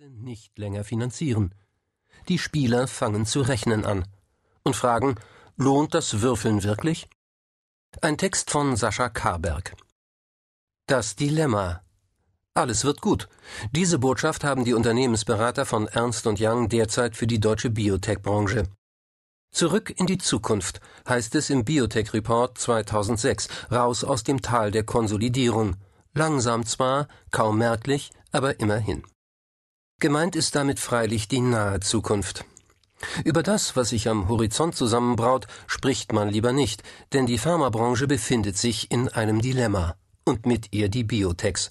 nicht länger finanzieren. Die Spieler fangen zu rechnen an und fragen, lohnt das Würfeln wirklich? Ein Text von Sascha Karberg. Das Dilemma. Alles wird gut. Diese Botschaft haben die Unternehmensberater von Ernst Young derzeit für die deutsche Biotech-Branche. Zurück in die Zukunft heißt es im Biotech Report 2006, raus aus dem Tal der Konsolidierung. Langsam zwar, kaum merklich, aber immerhin. Gemeint ist damit freilich die nahe Zukunft. Über das, was sich am Horizont zusammenbraut, spricht man lieber nicht, denn die Pharmabranche befindet sich in einem Dilemma und mit ihr die Biotechs.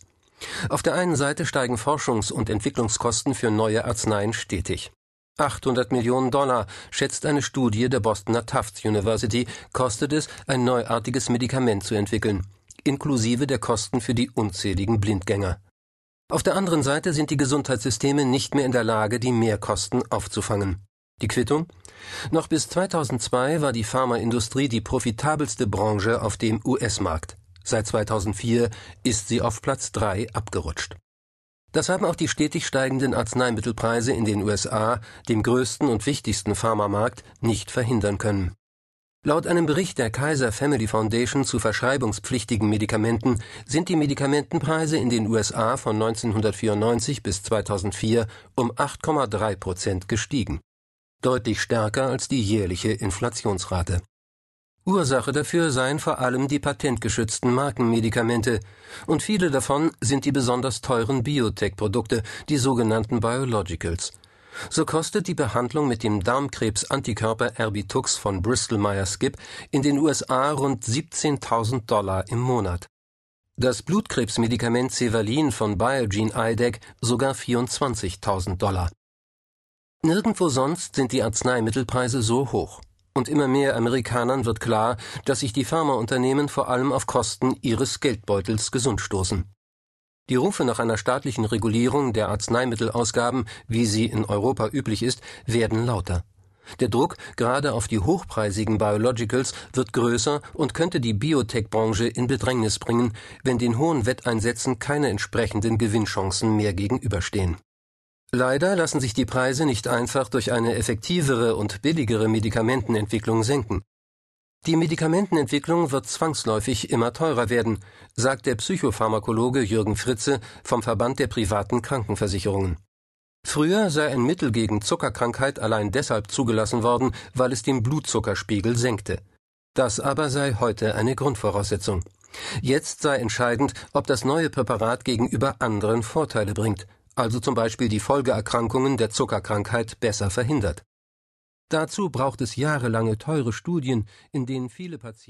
Auf der einen Seite steigen Forschungs- und Entwicklungskosten für neue Arzneien stetig. 800 Millionen Dollar, schätzt eine Studie der Bostoner Tufts University, kostet es, ein neuartiges Medikament zu entwickeln, inklusive der Kosten für die unzähligen Blindgänger. Auf der anderen Seite sind die Gesundheitssysteme nicht mehr in der Lage, die Mehrkosten aufzufangen. Die Quittung? Noch bis 2002 war die Pharmaindustrie die profitabelste Branche auf dem US-Markt. Seit 2004 ist sie auf Platz 3 abgerutscht. Das haben auch die stetig steigenden Arzneimittelpreise in den USA, dem größten und wichtigsten Pharmamarkt, nicht verhindern können. Laut einem Bericht der Kaiser Family Foundation zu verschreibungspflichtigen Medikamenten sind die Medikamentenpreise in den USA von 1994 bis 2004 um 8,3 Prozent gestiegen. Deutlich stärker als die jährliche Inflationsrate. Ursache dafür seien vor allem die patentgeschützten Markenmedikamente, und viele davon sind die besonders teuren Biotech-Produkte, die sogenannten Biologicals – so kostet die Behandlung mit dem Darmkrebs-Antikörper Erbitux von Bristol Myers Squibb in den USA rund 17.000 Dollar im Monat. Das Blutkrebsmedikament Cevalin von Biogene IDEC sogar 24.000 Dollar. Nirgendwo sonst sind die Arzneimittelpreise so hoch. Und immer mehr Amerikanern wird klar, dass sich die Pharmaunternehmen vor allem auf Kosten ihres Geldbeutels gesund stoßen. Die Rufe nach einer staatlichen Regulierung der Arzneimittelausgaben, wie sie in Europa üblich ist, werden lauter. Der Druck gerade auf die hochpreisigen Biologicals wird größer und könnte die Biotech-Branche in Bedrängnis bringen, wenn den hohen Wetteinsätzen keine entsprechenden Gewinnchancen mehr gegenüberstehen. Leider lassen sich die Preise nicht einfach durch eine effektivere und billigere Medikamentenentwicklung senken. Die Medikamentenentwicklung wird zwangsläufig immer teurer werden, sagt der Psychopharmakologe Jürgen Fritze vom Verband der privaten Krankenversicherungen. Früher sei ein Mittel gegen Zuckerkrankheit allein deshalb zugelassen worden, weil es den Blutzuckerspiegel senkte. Das aber sei heute eine Grundvoraussetzung. Jetzt sei entscheidend, ob das neue Präparat gegenüber anderen Vorteile bringt, also zum Beispiel die Folgeerkrankungen der Zuckerkrankheit besser verhindert. Dazu braucht es jahrelange teure Studien, in denen viele Patienten